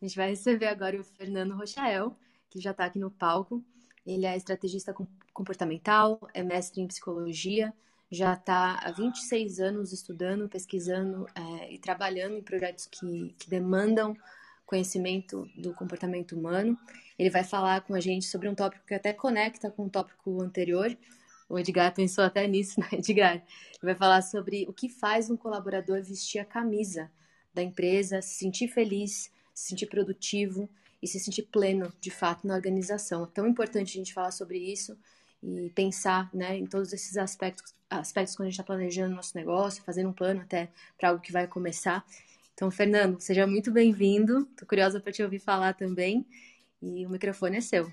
A gente vai receber agora o Fernando Rochael, que já está aqui no palco. Ele é estrategista comportamental, é mestre em psicologia, já está há 26 anos estudando, pesquisando é, e trabalhando em projetos que, que demandam conhecimento do comportamento humano. Ele vai falar com a gente sobre um tópico que até conecta com o tópico anterior. O Edgar pensou até nisso, né, Edgar? Ele vai falar sobre o que faz um colaborador vestir a camisa da empresa, se sentir feliz, se sentir produtivo e se sentir pleno, de fato, na organização. É tão importante a gente falar sobre isso e pensar né, em todos esses aspectos, aspectos quando a gente está planejando nosso negócio, fazendo um plano até para algo que vai começar. Então, Fernando, seja muito bem-vindo. Estou curiosa para te ouvir falar também. E o microfone é seu.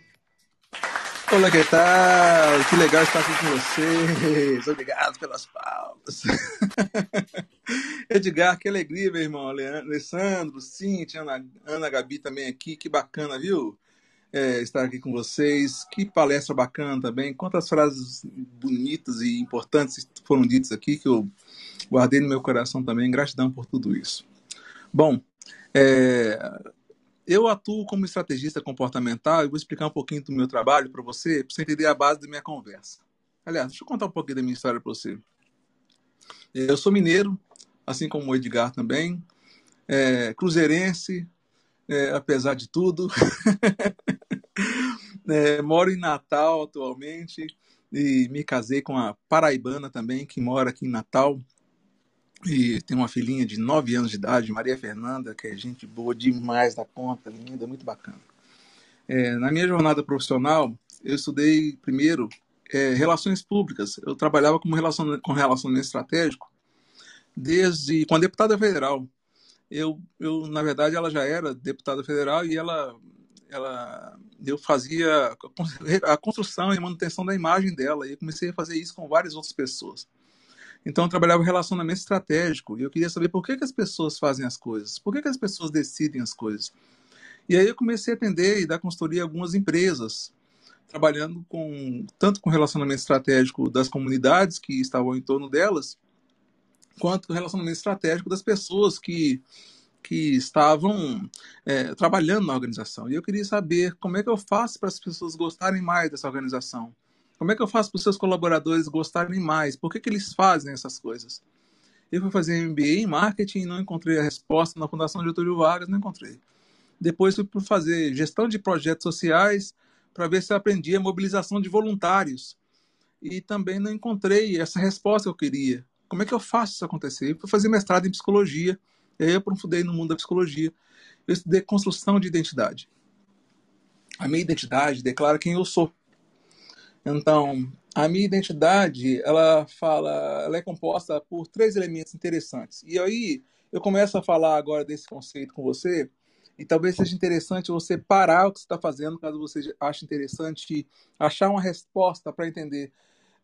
Olá, que tal? Que legal estar aqui com vocês. Obrigado pelas palmas. Edgar, que alegria, meu irmão. Alessandro, Cintia, Ana, Ana Gabi também aqui. Que bacana, viu? É, estar aqui com vocês. Que palestra bacana também. Quantas frases bonitas e importantes foram ditas aqui que eu guardei no meu coração também. Gratidão por tudo isso. Bom, é, eu atuo como estrategista comportamental e vou explicar um pouquinho do meu trabalho para você, para você entender a base da minha conversa. Aliás, deixa eu contar um pouquinho da minha história para você. Eu sou mineiro, assim como o Edgar também, é, cruzeirense, é, apesar de tudo. é, moro em Natal atualmente e me casei com a paraibana também, que mora aqui em Natal e tem uma filhinha de 9 anos de idade, Maria Fernanda, que é gente boa demais da conta, linda, muito bacana. É, na minha jornada profissional, eu estudei primeiro é, relações públicas. Eu trabalhava como relacion, com relacionamento estratégico desde com a deputada federal. Eu, eu, na verdade, ela já era deputada federal e ela, ela, eu fazia a construção e manutenção da imagem dela. E comecei a fazer isso com várias outras pessoas. Então, eu trabalhava relacionamento estratégico e eu queria saber por que, que as pessoas fazem as coisas, por que, que as pessoas decidem as coisas. E aí eu comecei a atender e dar consultoria a algumas empresas, trabalhando com tanto com relacionamento estratégico das comunidades que estavam em torno delas, quanto com relacionamento estratégico das pessoas que que estavam é, trabalhando na organização. E eu queria saber como é que eu faço para as pessoas gostarem mais dessa organização como é que eu faço para os seus colaboradores gostarem mais? Por que, que eles fazem essas coisas? Eu fui fazer MBA em marketing e não encontrei a resposta na Fundação Getúlio Vargas, não encontrei. Depois fui fazer gestão de projetos sociais para ver se eu aprendia mobilização de voluntários. E também não encontrei essa resposta que eu queria. Como é que eu faço isso acontecer? Eu fui fazer mestrado em psicologia, e aí eu aprofundei no mundo da psicologia. Eu estudei construção de identidade. A minha identidade declara quem eu sou. Então, a minha identidade, ela fala, ela é composta por três elementos interessantes. E aí eu começo a falar agora desse conceito com você, e talvez seja interessante você parar o que você está fazendo, caso você ache interessante achar uma resposta para entender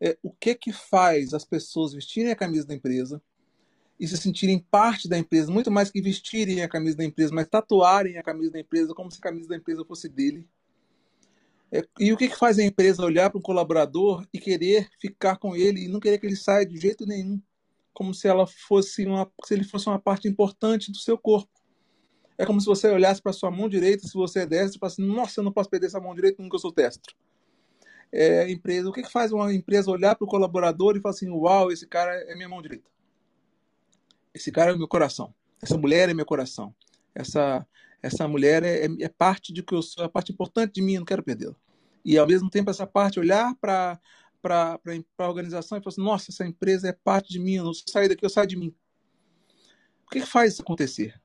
é, o que que faz as pessoas vestirem a camisa da empresa e se sentirem parte da empresa, muito mais que vestirem a camisa da empresa, mas tatuarem a camisa da empresa como se a camisa da empresa fosse dele. É, e o que, que faz a empresa olhar para um colaborador e querer ficar com ele e não querer que ele saia de jeito nenhum, como se ela fosse uma, se ele fosse uma parte importante do seu corpo. É como se você olhasse para sua mão direita, se você é destro, e falasse, nossa, eu não posso perder essa mão direita nunca eu sou destro. É, empresa, o que, que faz uma empresa olhar para o colaborador e falar assim, uau, esse cara é minha mão direita. Esse cara é o meu coração. Essa mulher é meu coração. Essa, essa mulher é, é, parte de que eu sou, é parte importante de mim, eu não quero perdê-la e ao mesmo tempo essa parte olhar para para a organização e falar assim, nossa, essa empresa é parte de mim, eu não sair daqui, eu saio de mim. O que, que faz isso acontecer?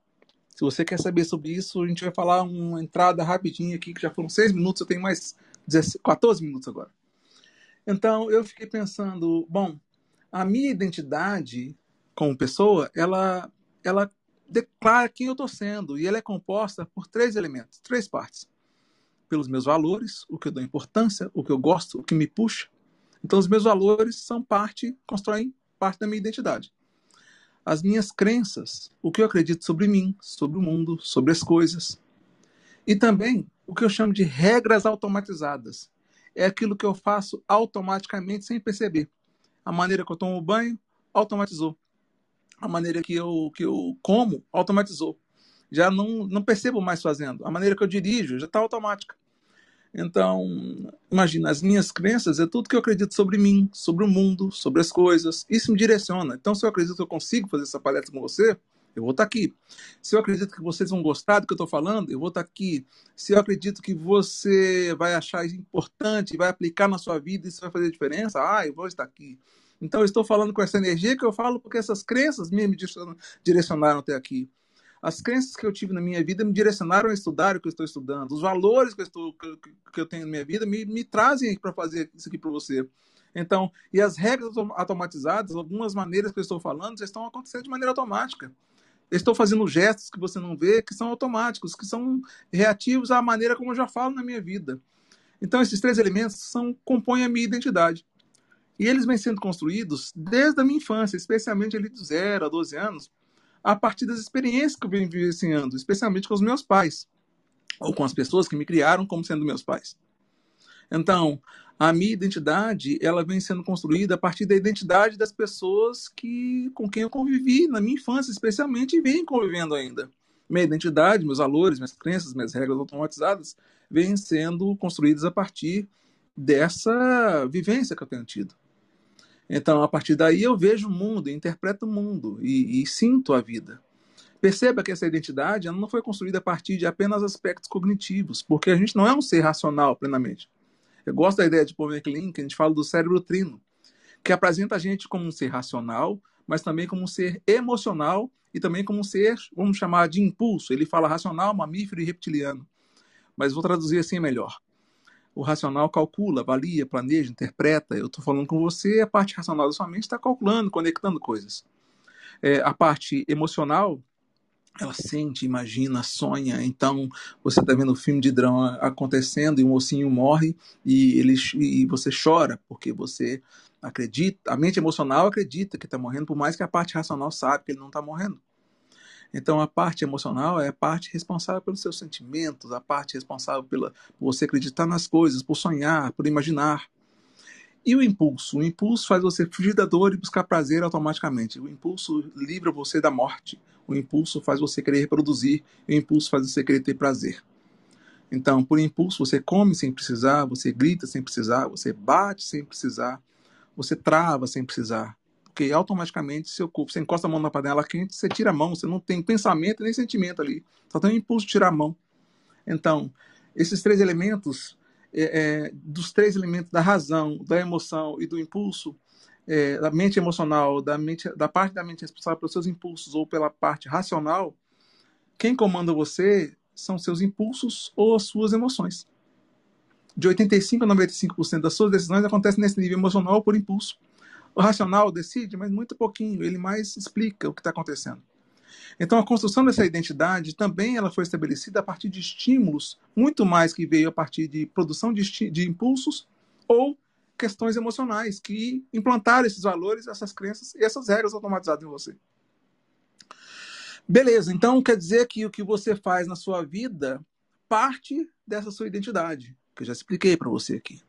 Se você quer saber sobre isso, a gente vai falar uma entrada rapidinha aqui, que já foram seis minutos, eu tenho mais 16, 14 minutos agora. Então, eu fiquei pensando, bom, a minha identidade como pessoa, ela, ela declara quem eu estou sendo, e ela é composta por três elementos, três partes pelos meus valores, o que eu dou importância, o que eu gosto, o que me puxa. Então, os meus valores são parte, constroem parte da minha identidade. As minhas crenças, o que eu acredito sobre mim, sobre o mundo, sobre as coisas. E também o que eu chamo de regras automatizadas. É aquilo que eu faço automaticamente sem perceber. A maneira que eu tomo banho automatizou. A maneira que eu, que eu como automatizou. já não, não percebo mais fazendo. A maneira que eu dirijo já está automática. Então, imagina, as minhas crenças é tudo que eu acredito sobre mim, sobre o mundo, sobre as coisas. Isso me direciona. Então, se eu acredito que eu consigo fazer essa palestra com você, eu vou estar aqui. Se eu acredito que vocês vão gostar do que eu estou falando, eu vou estar aqui. Se eu acredito que você vai achar isso importante, vai aplicar na sua vida, isso vai fazer diferença, ah, eu vou estar aqui. Então, eu estou falando com essa energia que eu falo porque essas crenças me direcionaram até aqui. As crenças que eu tive na minha vida me direcionaram a estudar o que eu estou estudando. Os valores que eu, estou, que eu tenho na minha vida me, me trazem para fazer isso aqui para você. Então, e as regras automatizadas, algumas maneiras que eu estou falando, já estão acontecendo de maneira automática. Estou fazendo gestos que você não vê, que são automáticos, que são reativos à maneira como eu já falo na minha vida. Então, esses três elementos são, compõem a minha identidade. E eles vêm sendo construídos desde a minha infância, especialmente ali de 0 a 12 anos, a partir das experiências que eu venho vivenciando, especialmente com os meus pais, ou com as pessoas que me criaram como sendo meus pais. Então, a minha identidade, ela vem sendo construída a partir da identidade das pessoas que com quem eu convivi na minha infância, especialmente, e venho convivendo ainda. Minha identidade, meus valores, minhas crenças, minhas regras automatizadas vêm sendo construídas a partir dessa vivência que eu tenho tido. Então, a partir daí, eu vejo o mundo, interpreto o mundo e, e sinto a vida. Perceba que essa identidade não foi construída a partir de apenas aspectos cognitivos, porque a gente não é um ser racional plenamente. Eu gosto da ideia de Paul MacLean, que a gente fala do cérebro trino, que apresenta a gente como um ser racional, mas também como um ser emocional e também como um ser, vamos chamar de impulso. Ele fala racional, mamífero e reptiliano. Mas vou traduzir assim melhor. O racional calcula, avalia, planeja, interpreta. Eu estou falando com você, a parte racional da sua mente está calculando, conectando coisas. É, a parte emocional, ela sente, imagina, sonha. Então, você está vendo um filme de drama acontecendo e um mocinho morre e, ele, e você chora porque você acredita, a mente emocional acredita que está morrendo, por mais que a parte racional sabe que ele não está morrendo. Então, a parte emocional é a parte responsável pelos seus sentimentos, a parte responsável pela, por você acreditar nas coisas, por sonhar, por imaginar. E o impulso? O impulso faz você fugir da dor e buscar prazer automaticamente. O impulso livra você da morte. O impulso faz você querer reproduzir. O impulso faz você querer ter prazer. Então, por impulso, você come sem precisar, você grita sem precisar, você bate sem precisar, você trava sem precisar porque automaticamente seu corpo, você encosta a mão na panela quente, você tira a mão, você não tem pensamento nem sentimento ali, só tem um impulso de tirar a mão. Então, esses três elementos, é, é, dos três elementos da razão, da emoção e do impulso, é, da mente emocional, da, mente, da parte da mente responsável pelos seus impulsos ou pela parte racional, quem comanda você são seus impulsos ou as suas emoções. De 85 a 95% das suas decisões acontecem nesse nível emocional por impulso. O racional decide, mas muito pouquinho, ele mais explica o que está acontecendo. Então, a construção dessa identidade também ela foi estabelecida a partir de estímulos, muito mais que veio a partir de produção de, de impulsos ou questões emocionais que implantaram esses valores, essas crenças e essas regras automatizadas em você. Beleza, então quer dizer que o que você faz na sua vida parte dessa sua identidade, que eu já expliquei para você aqui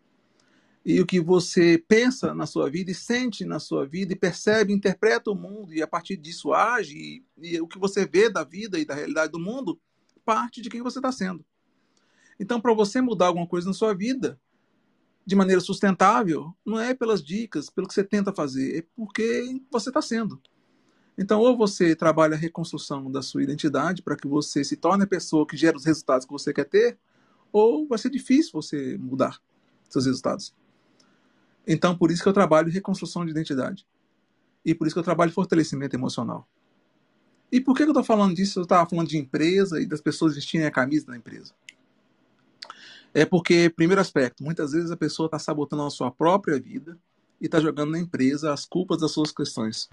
e o que você pensa na sua vida e sente na sua vida e percebe, interpreta o mundo e a partir disso age e, e o que você vê da vida e da realidade do mundo parte de quem você está sendo. Então, para você mudar alguma coisa na sua vida de maneira sustentável, não é pelas dicas, pelo que você tenta fazer, é porque você está sendo. Então, ou você trabalha a reconstrução da sua identidade para que você se torne a pessoa que gera os resultados que você quer ter, ou vai ser difícil você mudar seus resultados. Então, por isso que eu trabalho reconstrução de identidade. E por isso que eu trabalho fortalecimento emocional. E por que eu estou falando disso? Eu estava falando de empresa e das pessoas vestirem a camisa da empresa. É porque, primeiro aspecto, muitas vezes a pessoa está sabotando a sua própria vida e está jogando na empresa as culpas das suas questões.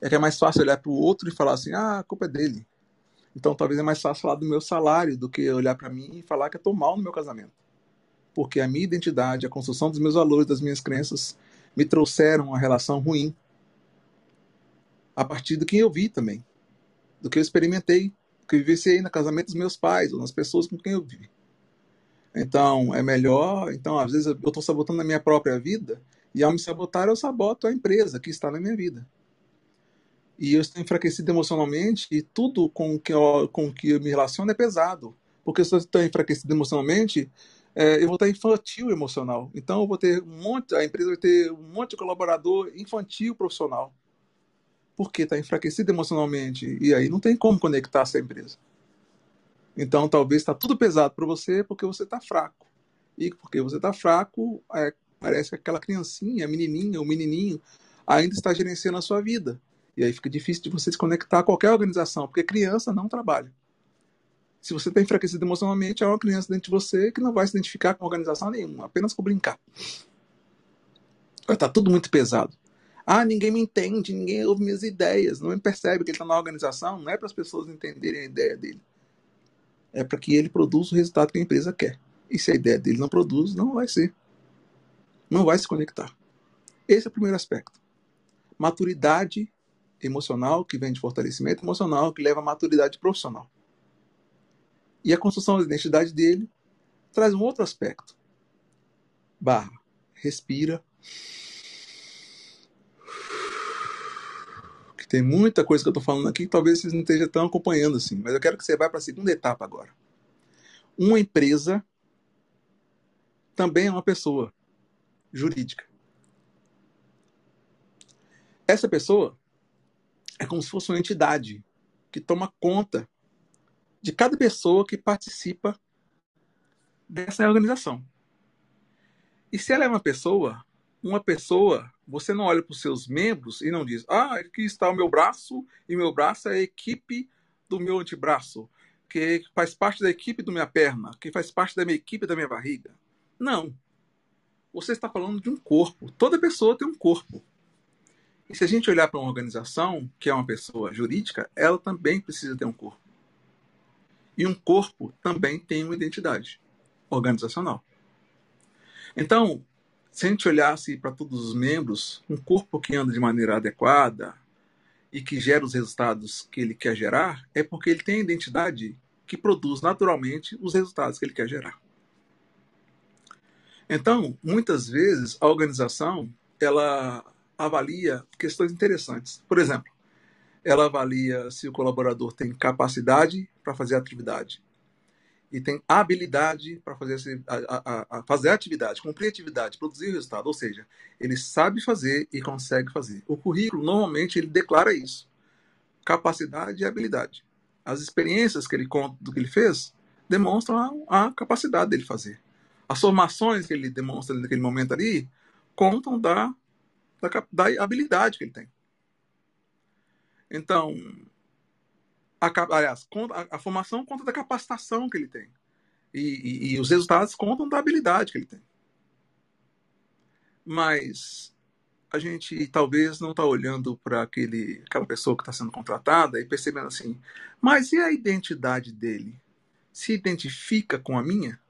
É que é mais fácil olhar para o outro e falar assim: ah, a culpa é dele. Então talvez é mais fácil falar do meu salário do que olhar para mim e falar que eu estou mal no meu casamento porque a minha identidade, a construção dos meus valores, das minhas crenças, me trouxeram uma relação ruim. A partir do que eu vi também, do que eu experimentei, do que eu vivenciei no casamento dos meus pais, ou nas pessoas com quem eu vivi. Então, é melhor. Então, às vezes, eu estou sabotando a minha própria vida, e ao me sabotar, eu saboto a empresa que está na minha vida. e eu estou enfraquecido emocionalmente e tudo com que eu, com que eu me relaciono é pesado. Porque se eu estou enfraquecido emocionalmente, é, eu vou estar infantil emocional. Então eu vou ter um monte, a empresa vai ter um monte de colaborador infantil profissional. Porque está enfraquecido emocionalmente. E aí não tem como conectar essa empresa. Então talvez está tudo pesado para você porque você está fraco. E porque você está fraco, é, parece que aquela criancinha, a menininha, o menininho, ainda está gerenciando a sua vida. E aí fica difícil de você se conectar a qualquer organização, porque criança não trabalha. Se você está enfraquecido emocionalmente, é uma criança dentro de você que não vai se identificar com organização nenhuma, apenas por brincar. Está tudo muito pesado. Ah, ninguém me entende, ninguém ouve minhas ideias, não percebe que ele está na organização, não é para as pessoas entenderem a ideia dele. É para que ele produza o resultado que a empresa quer. E se a ideia dele não produz, não vai ser. Não vai se conectar. Esse é o primeiro aspecto. Maturidade emocional, que vem de fortalecimento emocional, que leva à maturidade profissional. E a construção da identidade dele traz um outro aspecto. Barra, respira. Que tem muita coisa que eu estou falando aqui que talvez vocês não estejam tão acompanhando assim, mas eu quero que você vá para a segunda etapa agora. Uma empresa também é uma pessoa jurídica. Essa pessoa é como se fosse uma entidade que toma conta de cada pessoa que participa dessa organização. E se ela é uma pessoa, uma pessoa, você não olha para os seus membros e não diz: Ah, aqui está o meu braço, e meu braço é a equipe do meu antebraço, que faz parte da equipe da minha perna, que faz parte da minha equipe da minha barriga. Não. Você está falando de um corpo. Toda pessoa tem um corpo. E se a gente olhar para uma organização, que é uma pessoa jurídica, ela também precisa ter um corpo. E um corpo também tem uma identidade organizacional. Então, se a gente olhasse para todos os membros, um corpo que anda de maneira adequada e que gera os resultados que ele quer gerar, é porque ele tem a identidade que produz naturalmente os resultados que ele quer gerar. Então, muitas vezes a organização ela avalia questões interessantes. Por exemplo, ela avalia se o colaborador tem capacidade para fazer a atividade e tem habilidade para fazer a, fazer a atividade, cumprir a atividade, produzir resultado. Ou seja, ele sabe fazer e consegue fazer. O currículo, normalmente, ele declara isso. Capacidade e habilidade. As experiências que ele conta do que ele fez demonstram a, a capacidade dele fazer. As formações que ele demonstra naquele momento ali contam da da, da habilidade que ele tem. Então, a, aliás, a, formação conta da capacitação que ele tem. E, e, e os resultados contam da habilidade que ele tem. Mas a gente talvez não está olhando para aquele aquela pessoa que está sendo contratada e percebendo assim, mas e a identidade dele? Se identifica com a minha?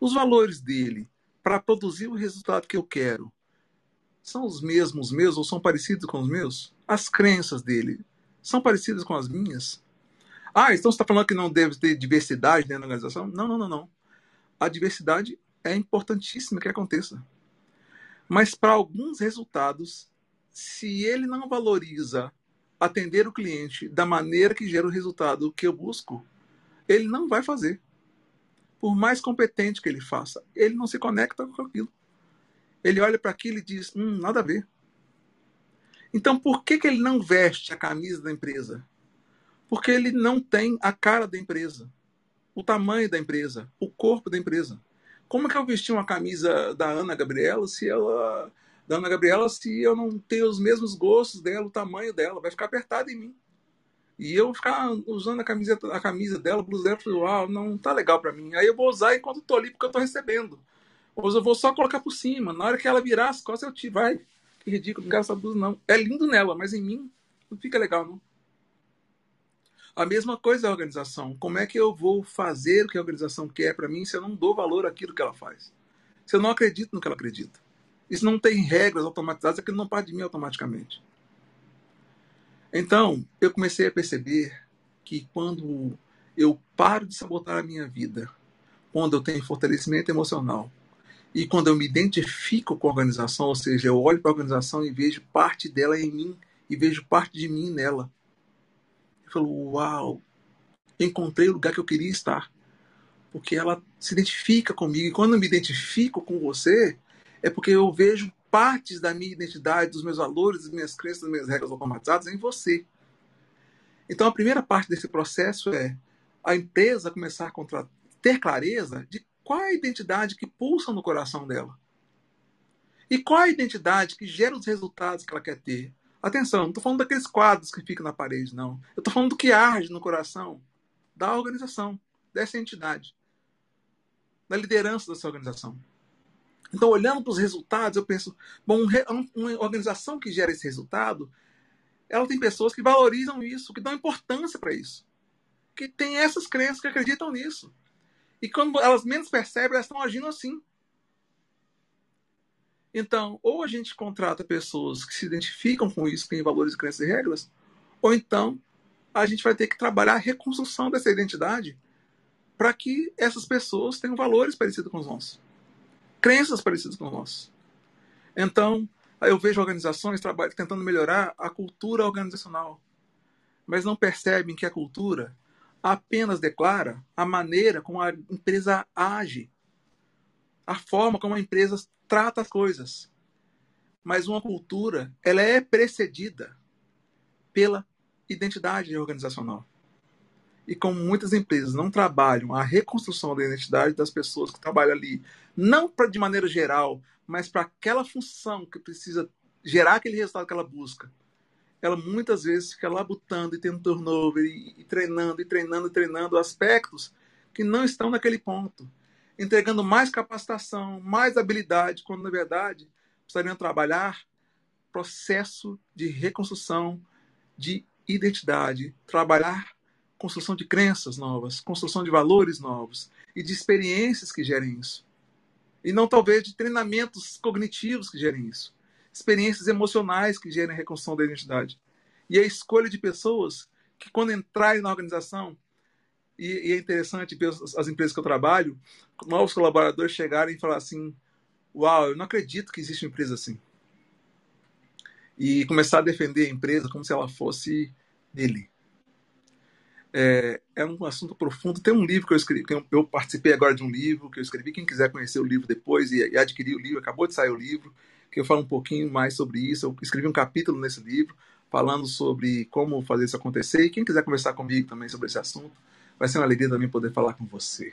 Os valores dele para produzir o resultado que eu quero são os mesmos meus ou são parecidos com os meus? As crenças dele são parecidas com as minhas? Ah, então você está falando que não deve ter diversidade dentro da organização? Não, não, não, não. A diversidade é importantíssima que aconteça. Mas para alguns resultados, se ele não valoriza atender o cliente da maneira que gera o resultado que eu busco, ele não vai fazer. Por mais competente que ele faça, ele não se conecta com aquilo ele olha para aquilo e diz: hum, nada a ver. Então, por que, que ele não veste a camisa da empresa? Porque ele não tem a cara da empresa, o tamanho da empresa, o corpo da empresa. Como é que eu vestir uma camisa da Ana Gabriela se ela da Ana Gabriela se eu não tenho os mesmos gostos dela, o tamanho dela, vai ficar apertado em mim. E eu ficar usando a camisa, a camisa dela, o blusa dela, uau, não tá legal para mim. Aí eu vou usar enquanto tô ali porque eu tô recebendo. Ou eu vou só colocar por cima. Na hora que ela virar as costas, eu te vai. Que ridículo, não quero essa blusa, não. É lindo nela, mas em mim não fica legal, não. A mesma coisa é a organização. Como é que eu vou fazer o que a organização quer para mim se eu não dou valor àquilo que ela faz? Se eu não acredito no que ela acredita? Isso não tem regras automatizadas, aquilo não parte de mim automaticamente. Então, eu comecei a perceber que quando eu paro de sabotar a minha vida, quando eu tenho fortalecimento emocional, e quando eu me identifico com a organização, ou seja, eu olho para a organização e vejo parte dela em mim e vejo parte de mim nela. Eu falo, uau, encontrei o lugar que eu queria estar. Porque ela se identifica comigo. E quando eu me identifico com você, é porque eu vejo partes da minha identidade, dos meus valores, das minhas crenças, das minhas regras automatizadas em você. Então, a primeira parte desse processo é a empresa começar a ter clareza de qual é a identidade que pulsa no coração dela. E qual é a identidade que gera os resultados que ela quer ter. Atenção, não estou falando daqueles quadros que ficam na parede, não. Eu estou falando do que arde no coração da organização, dessa entidade, da liderança dessa organização. Então, olhando para os resultados, eu penso, bom, uma organização que gera esse resultado, ela tem pessoas que valorizam isso, que dão importância para isso, que tem essas crenças que acreditam nisso. E quando elas menos percebem, elas estão agindo assim. Então, ou a gente contrata pessoas que se identificam com isso, que têm valores, crenças e regras, ou então a gente vai ter que trabalhar a reconstrução dessa identidade para que essas pessoas tenham valores parecidos com os nossos, crenças parecidas com os nossos. Então, eu vejo organizações tentando melhorar a cultura organizacional, mas não percebem que a cultura apenas declara a maneira como a empresa age, a forma como a empresa trata as coisas. Mas uma cultura, ela é precedida pela identidade organizacional. E como muitas empresas não trabalham a reconstrução da identidade das pessoas que trabalham ali, não pra, de maneira geral, mas para aquela função que precisa gerar aquele resultado que ela busca, ela muitas vezes fica labutando e tendo turnover e, e treinando e treinando e treinando aspectos que não estão naquele ponto, entregando mais capacitação, mais habilidade, quando na verdade precisariam trabalhar processo de reconstrução de identidade, trabalhar construção de crenças novas, construção de valores novos e de experiências que gerem isso. E não talvez de treinamentos cognitivos que gerem isso experiências emocionais que gerem a reconstrução da identidade. E a escolha de pessoas que, quando entrarem na organização, e, e é interessante ver as empresas que eu trabalho, novos colaboradores chegarem e falar assim: Uau, eu não acredito que existe uma empresa assim. E começar a defender a empresa como se ela fosse dele. É, é, um assunto profundo. Tem um livro que eu escrevi, que eu participei agora de um livro que eu escrevi. Quem quiser conhecer o livro depois e, e adquirir o livro, acabou de sair o livro que eu falo um pouquinho mais sobre isso. Eu escrevi um capítulo nesse livro falando sobre como fazer isso acontecer. E quem quiser conversar comigo também sobre esse assunto, vai ser uma alegria também poder falar com você.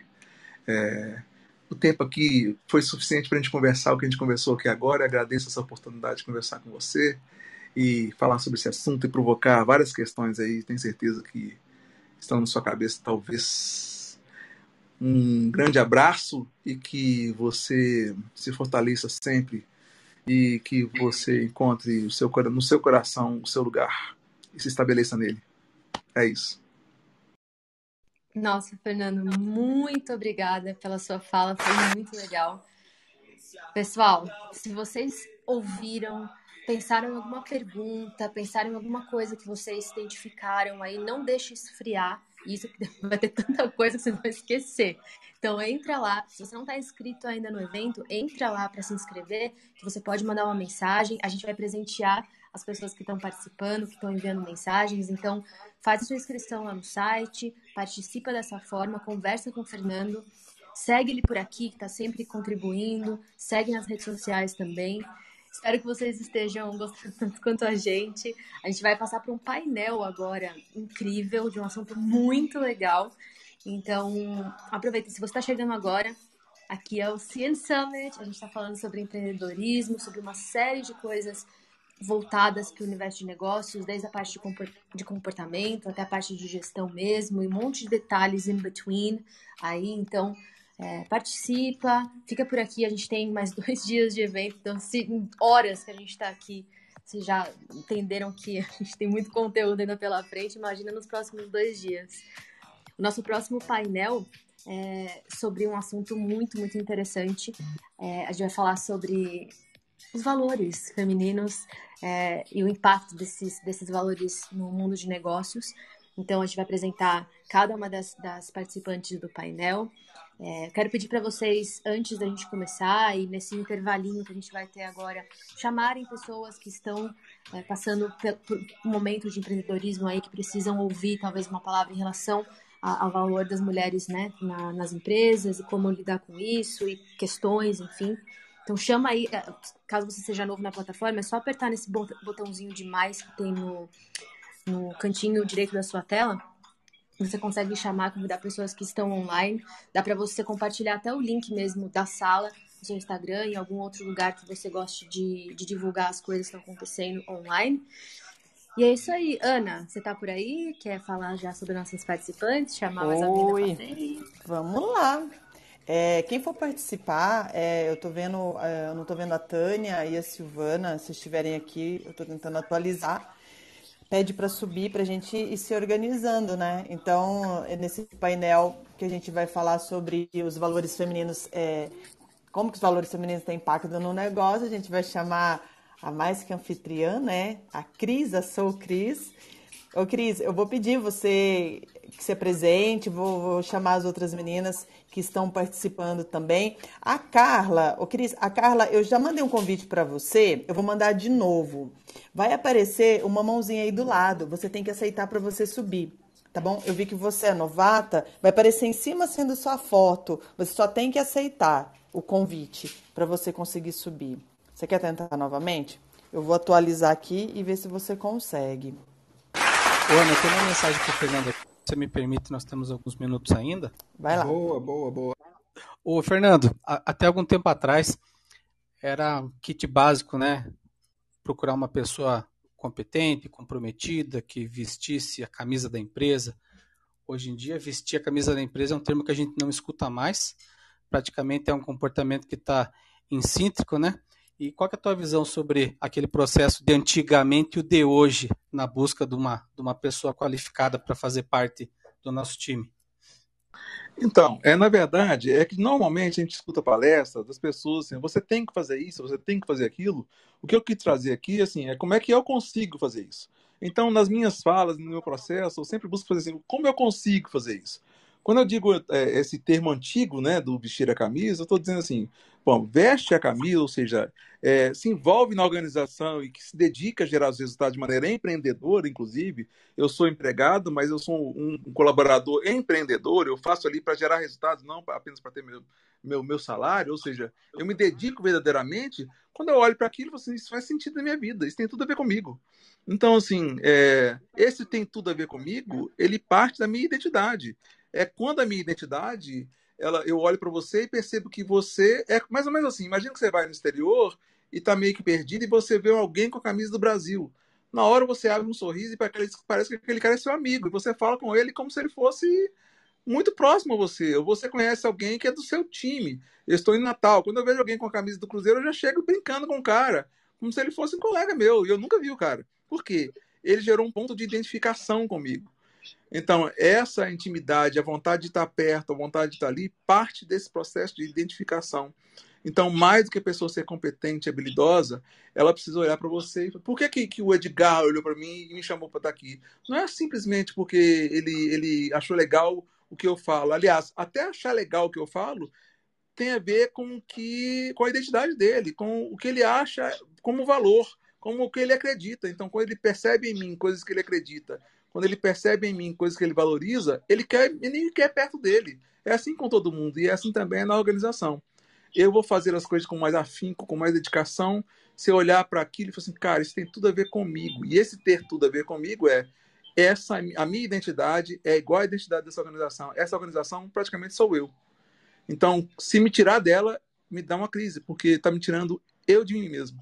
É, o tempo aqui foi suficiente para a gente conversar o que a gente conversou aqui agora. Eu agradeço essa oportunidade de conversar com você e falar sobre esse assunto e provocar várias questões aí. Tenho certeza que estão na sua cabeça, talvez. Um grande abraço e que você se fortaleça sempre e que você encontre o seu, no seu coração o seu lugar e se estabeleça nele. É isso. Nossa, Fernando, muito obrigada pela sua fala, foi muito legal. Pessoal, se vocês ouviram, pensaram em alguma pergunta, pensaram em alguma coisa que vocês identificaram aí, não deixe esfriar. Isso vai ter tanta coisa que vocês vão esquecer. Então entra lá, se você não está inscrito ainda no evento, entra lá para se inscrever, que você pode mandar uma mensagem, a gente vai presentear as pessoas que estão participando, que estão enviando mensagens. Então, faz a sua inscrição lá no site, participa dessa forma, conversa com o Fernando, segue ele por aqui, que está sempre contribuindo, segue nas redes sociais também. Espero que vocês estejam gostando tanto quanto a gente. A gente vai passar por um painel agora incrível, de um assunto muito legal. Então, aproveita. Se você está chegando agora, aqui é o CN Summit. A gente está falando sobre empreendedorismo, sobre uma série de coisas voltadas para o universo de negócios, desde a parte de comportamento até a parte de gestão mesmo, e um monte de detalhes in between aí. Então, é, participa, fica por aqui. A gente tem mais dois dias de evento, então, se, horas que a gente está aqui. Vocês já entenderam que a gente tem muito conteúdo ainda pela frente. Imagina nos próximos dois dias. O nosso próximo painel é sobre um assunto muito, muito interessante. É, a gente vai falar sobre os valores femininos é, e o impacto desses, desses valores no mundo de negócios. Então, a gente vai apresentar cada uma das, das participantes do painel. É, quero pedir para vocês, antes da gente começar, e nesse intervalinho que a gente vai ter agora, chamarem pessoas que estão é, passando por, por um momento de empreendedorismo aí, que precisam ouvir talvez uma palavra em relação ao valor das mulheres né, na, nas empresas e como lidar com isso e questões, enfim. Então chama aí, é, caso você seja novo na plataforma, é só apertar nesse botãozinho de mais que tem no, no cantinho direito da sua tela. Você consegue chamar, convidar pessoas que estão online. Dá para você compartilhar até o link mesmo da sala no seu Instagram em algum outro lugar que você goste de, de divulgar as coisas que estão acontecendo online. E é isso aí, Ana, você tá por aí? Quer falar já sobre nossas participantes? Chamar mais alguém da Vamos lá. É, quem for participar, é, eu tô vendo, é, eu não tô vendo a Tânia e a Silvana, se estiverem aqui, eu tô tentando atualizar. Pede para subir para a gente ir se organizando, né? Então, é nesse painel que a gente vai falar sobre os valores femininos, é, como que os valores femininos têm impacto no negócio, a gente vai chamar a mais que anfitriã, né? A Cris, a Sou Cris. Ô, Cris, eu vou pedir você que se apresente, vou, vou, chamar as outras meninas que estão participando também. A Carla, ô Cris, a Carla, eu já mandei um convite para você, eu vou mandar de novo. Vai aparecer uma mãozinha aí do lado, você tem que aceitar para você subir. Tá bom? Eu vi que você é novata, vai aparecer em cima sendo sua foto. Você só tem que aceitar o convite para você conseguir subir. Você quer tentar novamente? Eu vou atualizar aqui e ver se você consegue. Ô, Ana, tem uma mensagem para o Fernando aqui. Você me permite, nós temos alguns minutos ainda. Vai lá. Boa, boa, boa. Ô, Fernando, a, até algum tempo atrás era kit básico, né? Procurar uma pessoa competente, comprometida, que vestisse a camisa da empresa. Hoje em dia, vestir a camisa da empresa é um termo que a gente não escuta mais. Praticamente é um comportamento que está incíntrico, né? E qual é a tua visão sobre aquele processo de antigamente e o de hoje na busca de uma, de uma pessoa qualificada para fazer parte do nosso time? Então, é na verdade, é que normalmente a gente escuta palestras das pessoas assim, você tem que fazer isso, você tem que fazer aquilo. O que eu quis trazer aqui, assim, é como é que eu consigo fazer isso. Então, nas minhas falas, no meu processo, eu sempre busco fazer assim, como eu consigo fazer isso. Quando eu digo é, esse termo antigo, né, do vestir a camisa, eu estou dizendo assim, bom, veste a camisa, ou seja, é, se envolve na organização e que se dedica a gerar os resultados de maneira empreendedora, inclusive. Eu sou empregado, mas eu sou um, um colaborador empreendedor, eu faço ali para gerar resultados, não apenas para ter meu, meu, meu salário, ou seja, eu me dedico verdadeiramente. Quando eu olho para aquilo, assim, isso faz sentido na minha vida, isso tem tudo a ver comigo. Então, assim, é, esse tem tudo a ver comigo, ele parte da minha identidade é quando a minha identidade, ela, eu olho para você e percebo que você é mais ou menos assim. Imagina que você vai no exterior e está meio que perdido e você vê alguém com a camisa do Brasil. Na hora você abre um sorriso e parece que aquele cara é seu amigo e você fala com ele como se ele fosse muito próximo a você. Ou você conhece alguém que é do seu time. Eu estou em Natal. Quando eu vejo alguém com a camisa do Cruzeiro, eu já chego brincando com o cara, como se ele fosse um colega meu. E eu nunca vi o cara. Por quê? Ele gerou um ponto de identificação comigo. Então, essa intimidade, a vontade de estar perto, a vontade de estar ali, parte desse processo de identificação. Então, mais do que a pessoa ser competente habilidosa, ela precisa olhar para você e falar, por que, que, que o Edgar olhou para mim e me chamou para estar aqui? Não é simplesmente porque ele, ele achou legal o que eu falo. Aliás, até achar legal o que eu falo tem a ver com, que, com a identidade dele, com o que ele acha como valor, como o que ele acredita. Então, quando ele percebe em mim coisas que ele acredita, quando ele percebe em mim coisas que ele valoriza, ele quer, ele quer perto dele. É assim com todo mundo e é assim também na organização. Eu vou fazer as coisas com mais afinco, com mais dedicação. Se eu olhar para aquilo e falar assim, cara, isso tem tudo a ver comigo. E esse ter tudo a ver comigo é essa a minha identidade é igual à identidade dessa organização. Essa organização praticamente sou eu. Então, se me tirar dela, me dá uma crise, porque está me tirando eu de mim mesmo.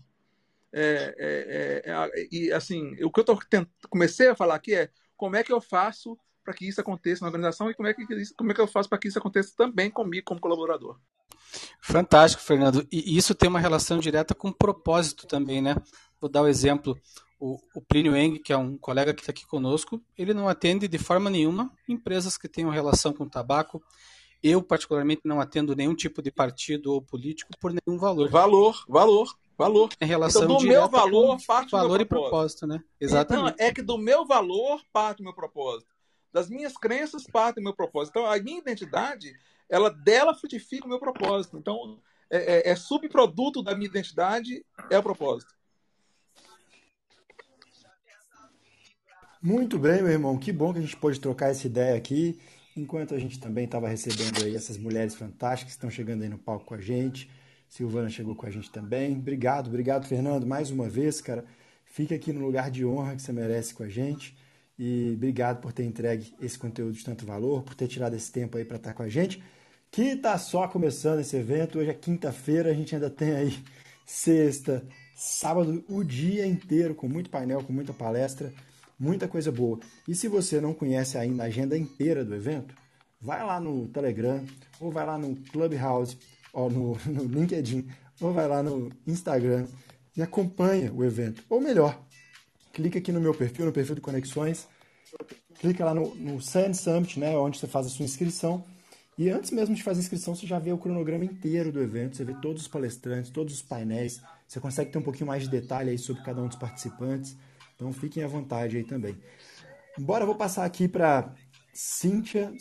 É, é, é, é, e assim, o que eu tô tent... comecei a falar aqui é como é que eu faço para que isso aconteça na organização e como é que, como é que eu faço para que isso aconteça também comigo como colaborador. Fantástico, Fernando. E isso tem uma relação direta com o propósito também, né? Vou dar o um exemplo. O, o Plínio Eng, que é um colega que está aqui conosco, ele não atende de forma nenhuma empresas que tenham relação com tabaco. Eu, particularmente, não atendo nenhum tipo de partido ou político por nenhum valor. Valor, valor. Valor. Em relação então, do meu valor parte valor meu e propósito, né? Exatamente. Então, é que do meu valor parte o meu propósito. das minhas crenças parte do meu propósito. Então, a minha identidade, ela dela frutifica o meu propósito. Então, é, é, é subproduto da minha identidade, é o propósito. Muito bem, meu irmão. Que bom que a gente pôde trocar essa ideia aqui, enquanto a gente também estava recebendo aí essas mulheres fantásticas que estão chegando aí no palco com a gente. Silvana chegou com a gente também. Obrigado, obrigado, Fernando, mais uma vez, cara. Fica aqui no lugar de honra que você merece com a gente. E obrigado por ter entregue esse conteúdo de tanto valor, por ter tirado esse tempo aí para estar com a gente. Que está só começando esse evento. Hoje é quinta-feira, a gente ainda tem aí sexta, sábado, o dia inteiro com muito painel, com muita palestra, muita coisa boa. E se você não conhece ainda a agenda inteira do evento, vai lá no Telegram ou vai lá no Clubhouse no, no LinkedIn ou vai lá no Instagram e acompanha o evento. Ou melhor, clica aqui no meu perfil, no perfil de conexões, clica lá no, no Sand Summit, né, onde você faz a sua inscrição. E antes mesmo de fazer a inscrição, você já vê o cronograma inteiro do evento, você vê todos os palestrantes, todos os painéis, você consegue ter um pouquinho mais de detalhe aí sobre cada um dos participantes. Então fiquem à vontade aí também. Bora, vou passar aqui para Cíntia